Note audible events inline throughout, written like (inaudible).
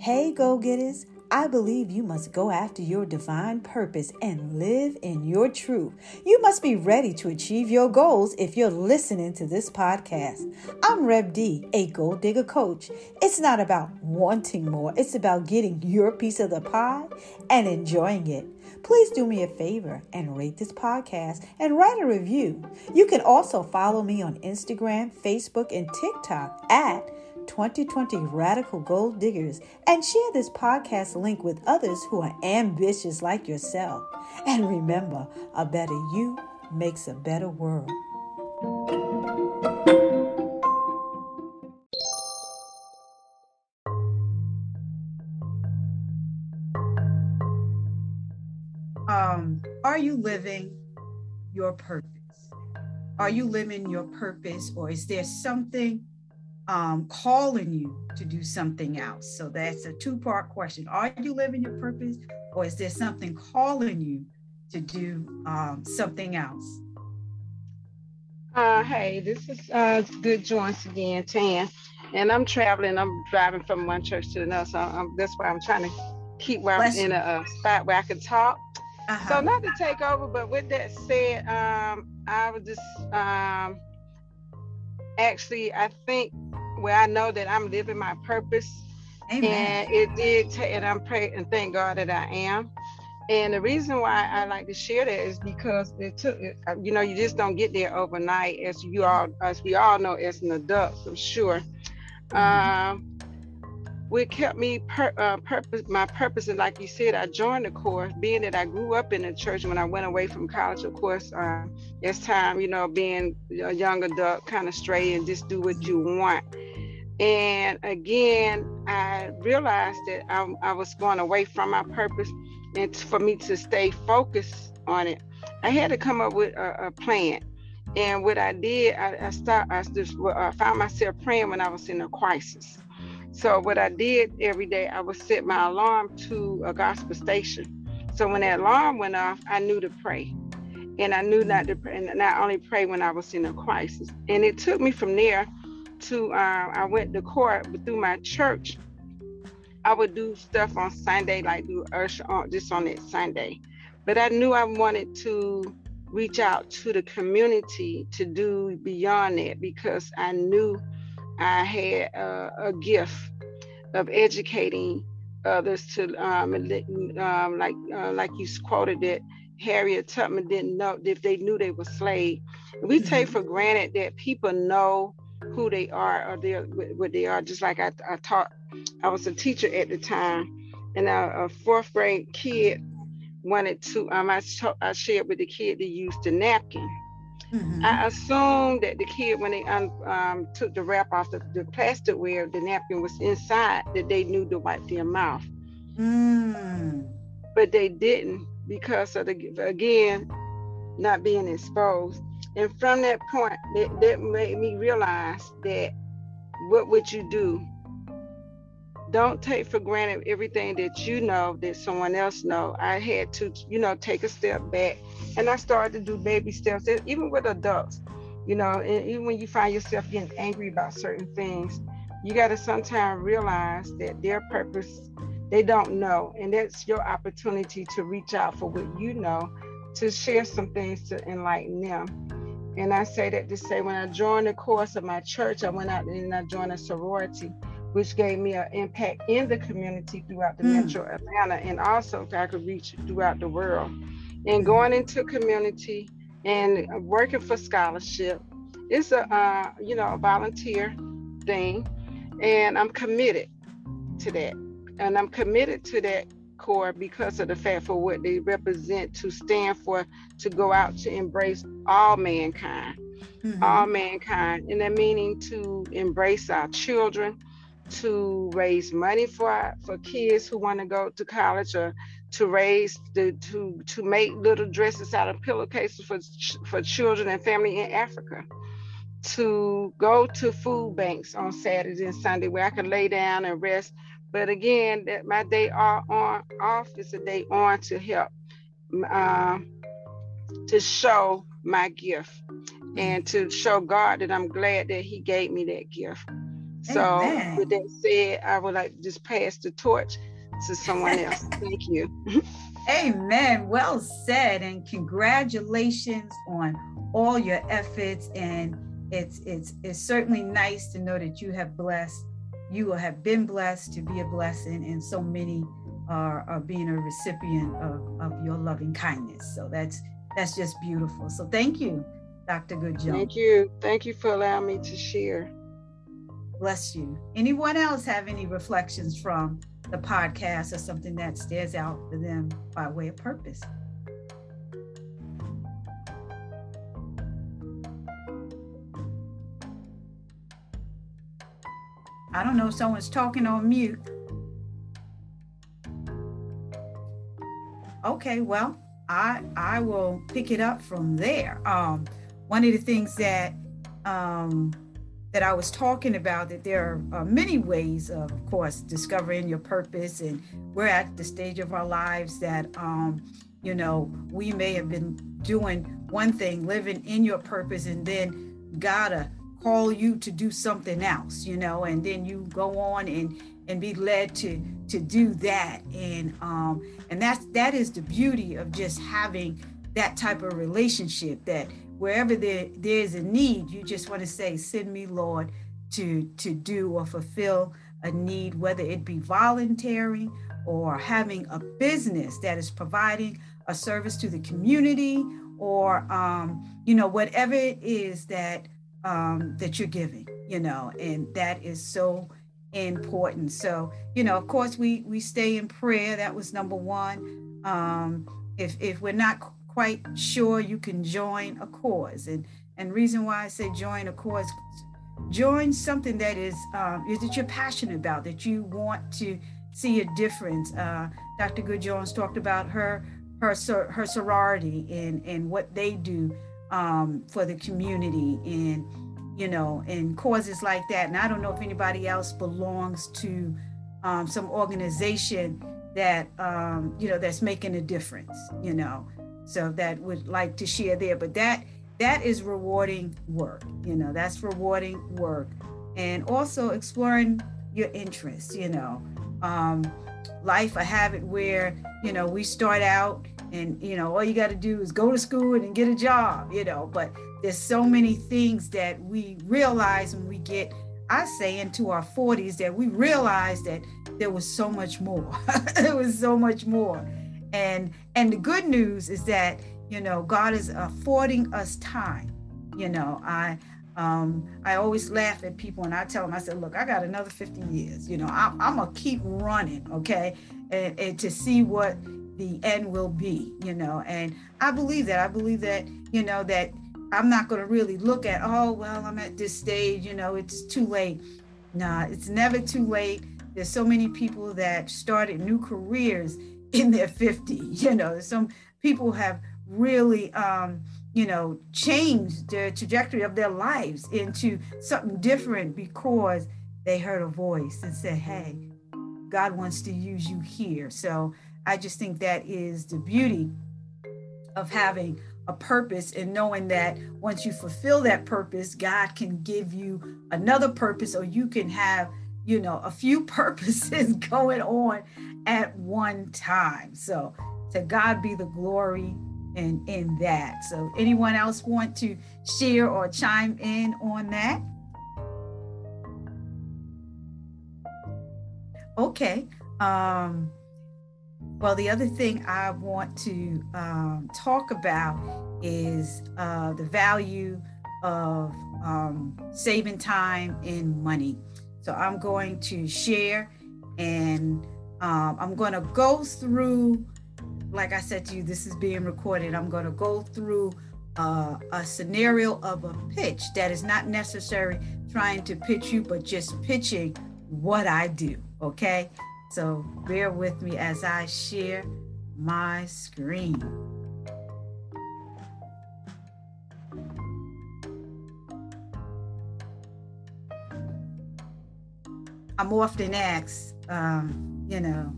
Hey, go getters. I believe you must go after your divine purpose and live in your truth. You must be ready to achieve your goals if you're listening to this podcast. I'm Rev D, a gold digger coach. It's not about wanting more, it's about getting your piece of the pie and enjoying it. Please do me a favor and rate this podcast and write a review. You can also follow me on Instagram, Facebook, and TikTok at 2020 Radical Gold Diggers and share this podcast link with others who are ambitious like yourself. And remember, a better you makes a better world. Um, are you living your purpose? Are you living your purpose, or is there something um, calling you to do something else? So that's a two part question. Are you living your purpose, or is there something calling you to do um, something else? Uh, hey, this is uh, Good Joints again, Tan. And I'm traveling. I'm driving from one church to another. So I'm, that's why I'm trying to keep where I'm in a, a, spot where I can talk. Uh-huh. So not to take over, but with that said, um, I was just um, actually, I think where I know that I'm living my purpose. Amen. And it did, t- and I'm praying and thank God that I am. And the reason why I like to share that is because it took, uh, you know, you just don't get there overnight, as you all, as we all know, as an adult, I'm sure. Mm-hmm. Um, what kept me per, uh, purpose, my purpose, and like you said, I joined the course, being that I grew up in the church. When I went away from college, of course, uh, it's time, you know, being a young adult, kind of stray and just do what you want. And again, I realized that I, I was going away from my purpose, and for me to stay focused on it, I had to come up with a, a plan. And what I did, I, I I just I found myself praying when I was in a crisis. So what I did every day, I would set my alarm to a gospel station. So when that alarm went off, I knew to pray. And I knew not to pray, and not only pray when I was in a crisis. And it took me from there to uh, I went to court, but through my church, I would do stuff on Sunday, like do usher on just on that Sunday. But I knew I wanted to reach out to the community to do beyond that because I knew I had uh, a gift of educating others to um, um, like uh, like you quoted that Harriet Tubman didn't know if they knew they were slaves. We take mm-hmm. for granted that people know who they are or they what they are. Just like I, I taught, I was a teacher at the time, and a, a fourth grade kid wanted to. Um, I, I shared with the kid to use the napkin. Mm-hmm. I assumed that the kid, when they un, um, took the wrap off the, the plasticware, the napkin was inside, that they knew to wipe their mouth. Mm. But they didn't because of the again not being exposed. And from that point, that, that made me realize that what would you do? Don't take for granted everything that you know that someone else know. I had to, you know, take a step back, and I started to do baby steps, even with adults. You know, and even when you find yourself getting angry about certain things, you got to sometimes realize that their purpose they don't know, and that's your opportunity to reach out for what you know, to share some things to enlighten them. And I say that to say when I joined the course of my church, I went out and I joined a sorority, which gave me an impact in the community throughout the mm. metro Atlanta and also I could reach throughout the world. And going into community and working for scholarship, it's a uh, you know a volunteer thing, and I'm committed to that. And I'm committed to that core because of the fact for what they represent to stand for to go out to embrace all mankind mm-hmm. all mankind and that meaning to embrace our children to raise money for for kids who want to go to college or to raise the to to make little dresses out of pillowcases for for children and family in Africa to go to food banks on Saturday and Sunday where I can lay down and rest but again, that my day off, on off is a day on to help uh, to show my gift and to show God that I'm glad that He gave me that gift. So Amen. with that said, I would like to just pass the torch to someone (laughs) else. Thank you. Amen. Well said, and congratulations on all your efforts. And it's it's it's certainly nice to know that you have blessed, you will have been blessed to be a blessing, and so many are, are being a recipient of, of your loving kindness. So that's that's just beautiful. So thank you, Dr. Goodjohn. Thank you. Thank you for allowing me to share. Bless you. Anyone else have any reflections from the podcast or something that stands out for them by way of purpose. I don't know if someone's talking on mute. Okay, well, I I will pick it up from there. Um, one of the things that um, that I was talking about that there are uh, many ways of, of course, discovering your purpose. And we're at the stage of our lives that, um, you know, we may have been doing one thing, living in your purpose, and then gotta call you to do something else, you know, and then you go on and and be led to to do that. And um, and that's that is the beauty of just having that type of relationship that wherever there, there's a need, you just want to say, send me, Lord, to, to do or fulfill a need, whether it be voluntary or having a business that is providing a service to the community or, um, you know, whatever it is that, um, that you're giving, you know, and that is so important. So, you know, of course, we, we stay in prayer. That was number one. Um, if, if we're not quite sure you can join a cause. And and reason why I say join a cause, join something that is um, is that you're passionate about, that you want to see a difference. Uh, Dr. Good Jones talked about her her her sorority and and what they do um, for the community and you know and causes like that. And I don't know if anybody else belongs to um, some organization that um, you know that's making a difference. You know, so that would like to share there but that that is rewarding work you know that's rewarding work and also exploring your interests you know um, life i have it where you know we start out and you know all you got to do is go to school and get a job you know but there's so many things that we realize when we get i say into our 40s that we realize that there was so much more. (laughs) There was so much more. And and the good news is that you know god is affording us time you know. I um, I always laugh at people and I tell them, I said, look, I got another 50 years, you know, I'm, I'm gonna keep running, okay, and, and to see what the end will be, you know, and I believe that. I believe that, you know, that I'm not gonna really look at, oh, well, I'm at this stage, you know, it's too late. Nah, it's never too late. There's so many people that started new careers (laughs) in their 50 you know some people have really um you know changed the trajectory of their lives into something different because they heard a voice and said hey god wants to use you here so i just think that is the beauty of having a purpose and knowing that once you fulfill that purpose god can give you another purpose or you can have you know a few (laughs) purposes going on at one time. So to God be the glory in, in that. So anyone else want to share or chime in on that? Okay. Um, well, the other thing I want to um, talk about is uh, the value of um, saving time and money. So I'm going to share and um, I'm going to go through, like I said to you, this is being recorded. I'm going to go through uh, a scenario of a pitch that is not necessary trying to pitch you, but just pitching what I do. Okay. So bear with me as I share my screen. I'm often asked, um, you know,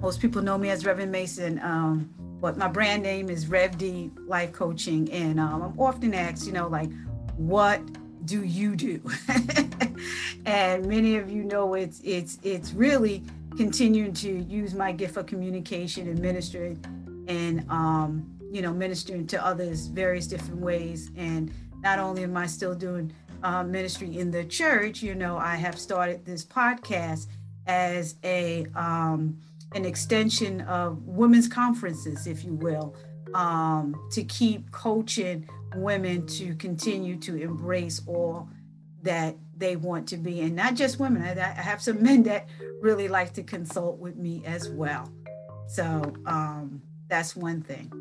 most people know me as Reverend Mason, um, but my brand name is Rev D Life Coaching. And um, I'm often asked, you know, like, what do you do? (laughs) and many of you know it's it's it's really continuing to use my gift of communication and ministering and um, you know ministering to others various different ways. And not only am i still doing uh, ministry in the church you know i have started this podcast as a um, an extension of women's conferences if you will um, to keep coaching women to continue to embrace all that they want to be. And not just women I, have some (laughs) men that really like to consult with me as well. So um, that's one thing.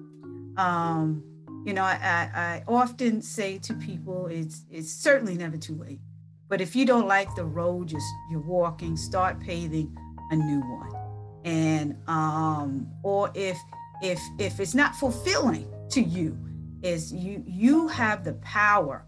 Um, you know I, I often say to people it's it's certainly never too late. But if you don't like the road just you're walking start paving a new one. And um, or if if if it's not fulfilling to you is you you have the power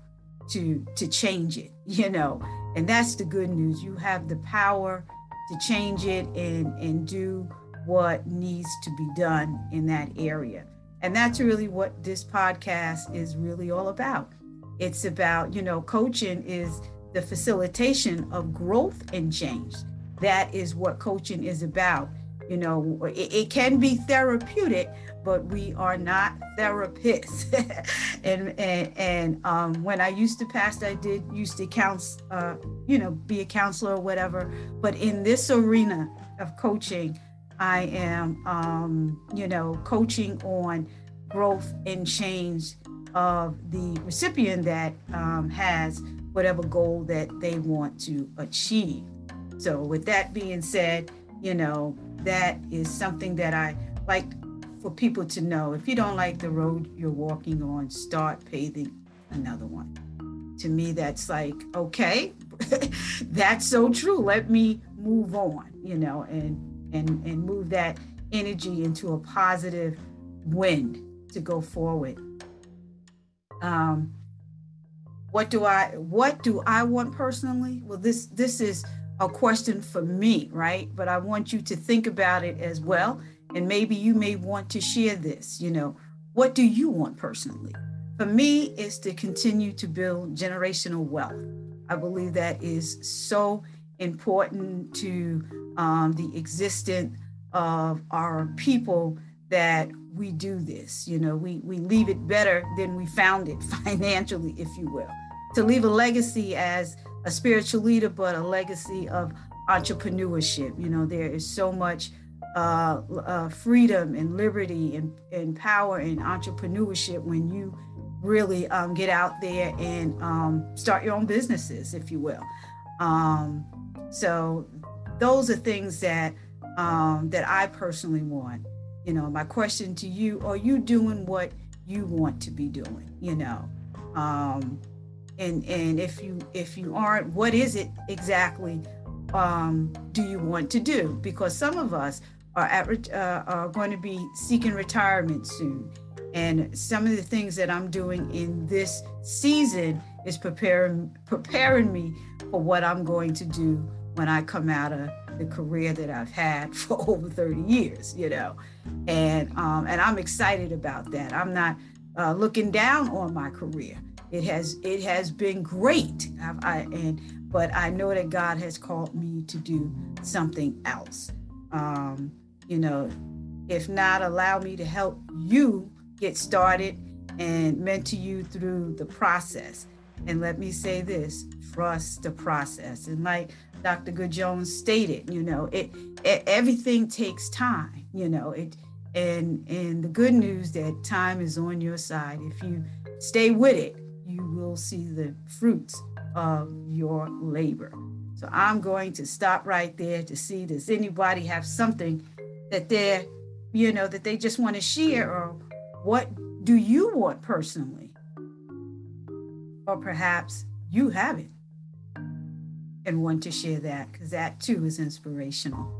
to to change it (laughs) you know? And that's the good news. You have the power to change it and and do what needs to be done in that area. And that's really what this podcast is really all about. It's about you know coaching is the facilitation of growth and change. That is what coaching is about you know it, it can be therapeutic but we are not therapists. (laughs) And and, and um, when i used to pastor i did used to counsel uh, you know be a counselor or whatever. But in this arena of coaching i am um, you know coaching on growth and change of the recipient that um, has whatever goal that they want to achieve. So with that being said you know that is something that I like for people to know. If you don't like the road you're walking on, start paving another one. To me, that's like, okay, (laughs) that's so true. Let me move on, you know, and and and move that energy into a positive wind to go forward. Um, what do I what do I want personally? Well, this this is a question for me, right? But I want you to think about it as well. And maybe you may want to share this. You know, what do you want personally? For me, is to continue to build generational wealth. I believe that is so important to um, the existence of our people that we do this. You know, we, we leave it better than we found it (laughs) financially, if you will. To leave a legacy as a spiritual leader, but a legacy of entrepreneurship. You know, there is so much uh, uh, freedom and liberty and, and power in entrepreneurship when you really um, get out there and um, start your own businesses, if you will. Um, so those are things that um, that I personally want. You know, my question to you: Are you doing what you want to be doing? You know, um, and and if you if you aren't what is it exactly um, do you want to do? Because some of us are at, uh, are going to be seeking retirement soon. And some of the things that i'm doing in this season is preparing preparing me for what i'm going to do when i come out of the career that i've had (laughs) for over 30 years you know? And um, and i'm excited about that. I'm not uh, looking down on my career it has it has been great. I, I, and but I know that God has called me to do something else. Um, you know, if not, allow me to help you get started and mentor you through the process. And let me say this: trust the process. And like Dr. Good Jones stated, you know, it, it everything takes time. You know, it and and the good news that time is on your side if you stay with it will see the fruits of your labor. So I'm going to stop right there to see does anybody have something that they're, you know, that they just want to share or what do you want personally? Or perhaps you have it and want to share that because that too is inspirational.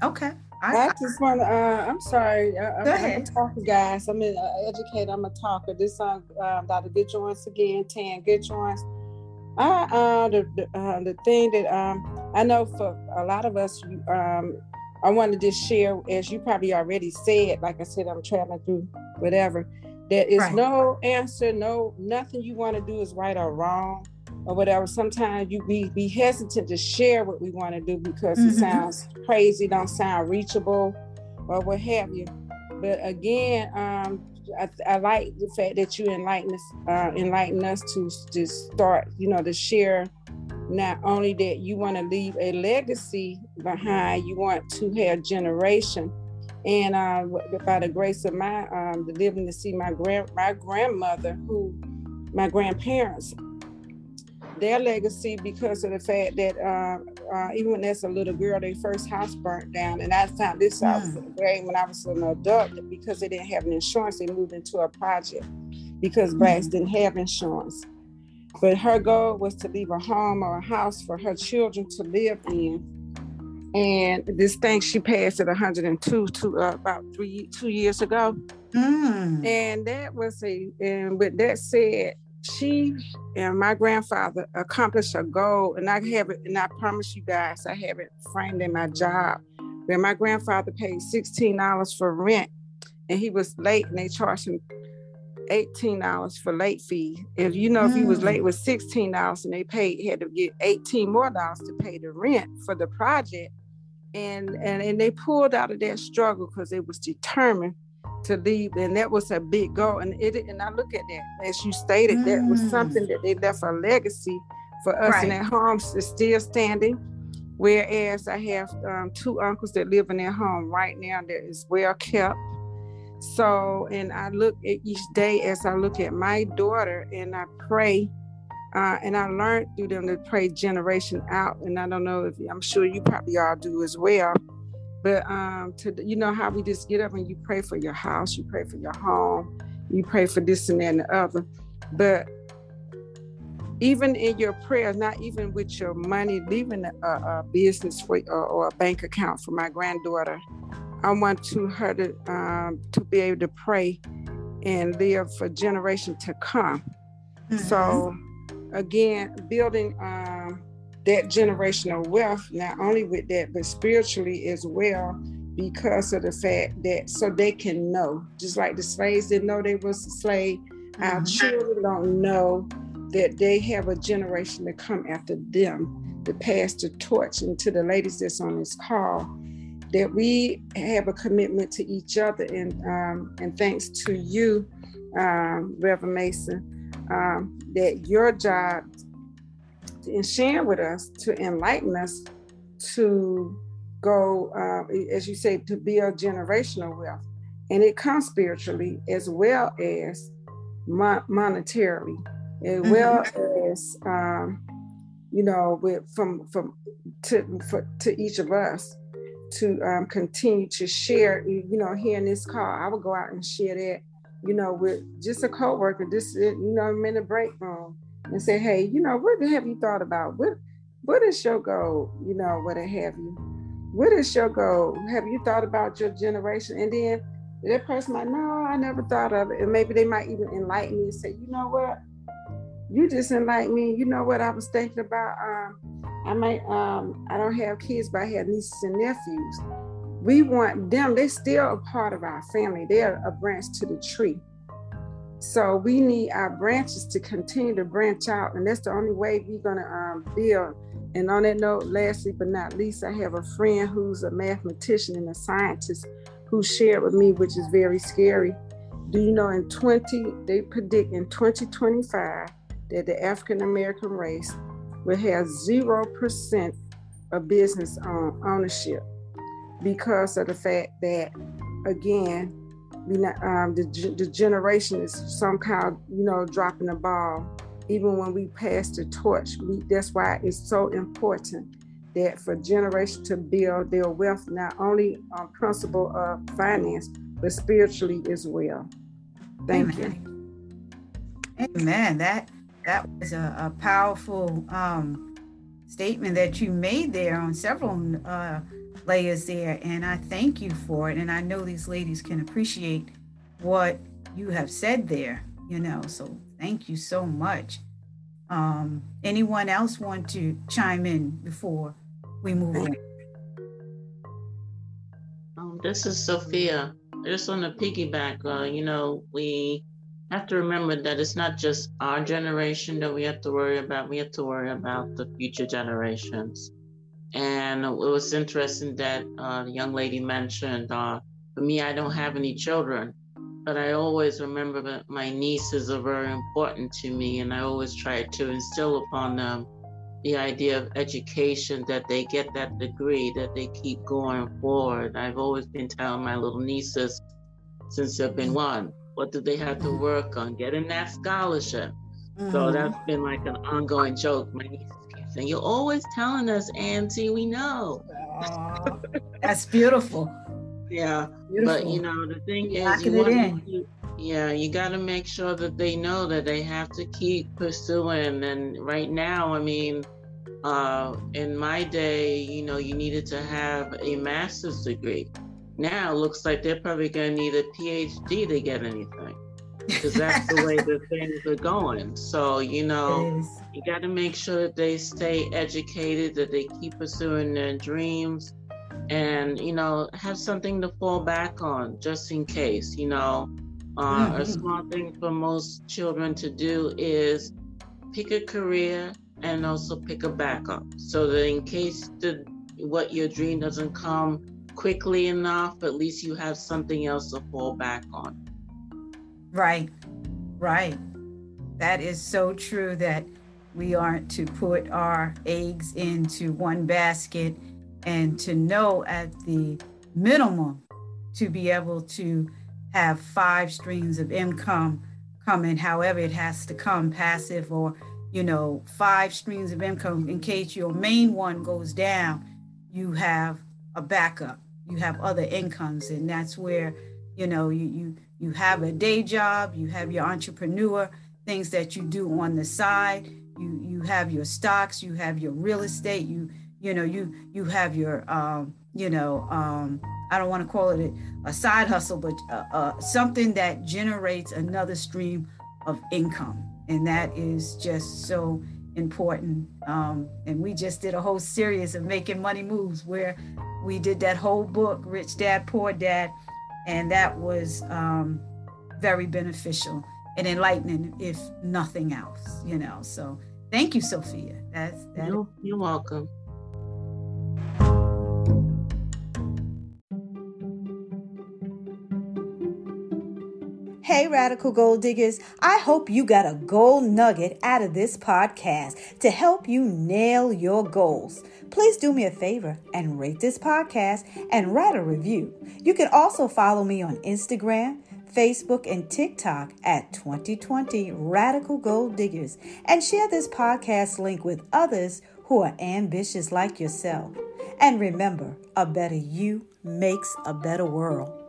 Okay. I, I just want to, uh, I'm sorry. I, am a talker, guys. I'm an uh, educator. I'm a talker. This song, um, Dr. Good Joints again, Tan Good Joints. I, uh, the, the, uh, the thing that um, I know for a lot of us, um, I want to just share, as you probably already said, like I said, I'm traveling through whatever. There is right. no answer, no nothing you want to do is right or wrong or whatever. Sometimes you be be hesitant to share what we want to do because mm-hmm. it sounds crazy, don't sound reachable, or what have you. But again, um, I, I, like the fact that you enlighten us, uh, enlighten us to to start, you know, to share. Not only that you want to leave a legacy behind, you want to have generation. And uh, by the grace of my um, living to see my grand my grandmother, who my grandparents their legacy because of the fact that uh, uh, even when that's a little girl, their first house burnt down. And I found this out mm. when I was an adult because they didn't have an insurance. They moved into a project because mm. Brax didn't have insurance. But her goal was to leave a home or a house for her children to live in. And this thing she passed at 102 to uh, about three two years ago. Mm. And that was a and with that said, she and my grandfather accomplished a goal, and I have it, and I promise you guys, I have it framed in my job. Where my grandfather paid sixteen dollars for rent, and he was late, and they charged him eighteen dollars for late fee. If you know, mm. if he was late, was sixteen dollars, and they paid had to get eighteen more dollars to pay the rent for the project. And and and they pulled out of that struggle because they was determined to leave, and that was a big goal. And it and I look at that as you stated, mm. that was mm. something that they left a legacy for us, right. and that home is still standing. Whereas I have um, two uncles that live in their home right now that is well kept. So, and I look at each day as I look at my daughter and I pray. Uh, and I learned through them to pray generation out. And I don't know if I'm sure you probably all do as well. But um, to you know how we just get up and you pray for your house, you pray for your home, you pray for this and that and the other. But even in your prayers, not even with your money, leaving a, a business for or, or, a bank account for my granddaughter, I want to her to um, to be able to pray and live for generation to come. Mm-hmm. So again, building. Um, that generational wealth, not only with that, but spiritually as well, because of the fact that so they can know, just like the slaves didn't know they was a slave, our mm-hmm. children don't know that they have a generation to come after them to pass the torch. And to the ladies that's on this call, that we have a commitment to each other. And um, and thanks to you, um, Reverend Mason, um, that your job and sharing with us to enlighten us to go, uh, as you say, to build generational wealth. And it comes spiritually as well as mon- monetarily, as mm-hmm. well as, um, you know, with, from, from to, for, to each of us to um, continue to share, you know, here in this call, I would go out and share that, you know, with just a coworker, just, you know, I'm in the break room and say, hey, you know, what have you thought about? What what is your goal? You know, what have you? What is your goal? Have you thought about your generation? And then that person might, no, I never thought of it. And maybe they might even enlighten me and say, you know what? You just enlightened me. You know what I was thinking about? Um, I might um, I don't have kids, but I have nieces and nephews. We want them, they're still a part of our family. They're a branch to the tree. So we need our branches to continue to branch out, and that's the only way we're gonna um, build. And on that note, lastly but not least, I have a friend who's a mathematician and a scientist who shared with me, which is very scary. Do you know in 20, they predict in 2025 that the African American race will have 0% of business ownership because of the fact that, again, um, the, the generation is somehow, you know, dropping the ball. Even when we pass the torch, we, that's why it's so important that for generations to build their wealth, not only on principle of finance, but spiritually as well. Thank Amen. you. Amen. That that was a, a powerful um, statement that you made there on several uh, layers there. And I thank you for it. And I know these ladies can appreciate what you have said there, you know. So thank you so much. Um, anyone else want to chime in before we move on? Um, this is Sophia. I just want to piggyback. Uh, you know, we have to remember that it's not just our generation that we have to worry about. We have to worry about the future generations. And it was interesting that uh, the young lady mentioned, uh, for me, I don't have any children, but I always remember that my nieces are very important to me, and I always try to instill upon them the idea of education, that they get that degree, that they keep going forward. I've always been telling my little nieces since they've been one, what do they have to work on? Getting that scholarship. Mm-hmm. So that's been like an ongoing joke. My nieces keep saying, You're always telling us, Auntie, we know. that's beautiful. Yeah. Beautiful. But you know, the thing You're is, you to, yeah, you got to make sure that they know that they have to keep pursuing. And right now, I mean, uh, in my day, you know, you needed to have a master's degree. Now looks like they're probably going to need a PhD to get anything because that's the way the (laughs) things are going. So, you know, you got to make sure that they stay educated, that they keep pursuing their dreams, and, you know, have something to fall back on just in case, you know. Uh, mm-hmm. A small thing for most children to do is pick a career and also pick a backup so that in case the what your dream doesn't come quickly enough, at least you have something else to fall back on. Right, right. That is so true that we aren't to put our eggs into one basket and to know at the minimum to be able to have five streams of income coming, however it has to come, passive or, you know, five streams of income in case your main one goes down, you have a backup, you have other incomes. And that's where, you know, you you you have a day job, you have your entrepreneur, things that you do on the side, you you have your stocks, you have your real estate, you you know, you you have your um, you know, um, I don't want to call it a, side hustle, but uh, uh, something that generates another stream of income. And that is just so important. Um, and we just did a whole series of making money moves where we did that whole book, Rich Dad, Poor Dad. And that was um, very beneficial and enlightening, if nothing else, you know. So thank you, Sophia. That's that. You're, you're welcome. Radical Gold Diggers, I hope you got a gold nugget out of this podcast to help you nail your goals. Please do me a favor and rate this podcast and write a review. You can also follow me on Instagram, Facebook, and TikTok at 2020 Radical Gold Diggers and share this podcast link with others who are ambitious like yourself. And remember, a better you makes a better world.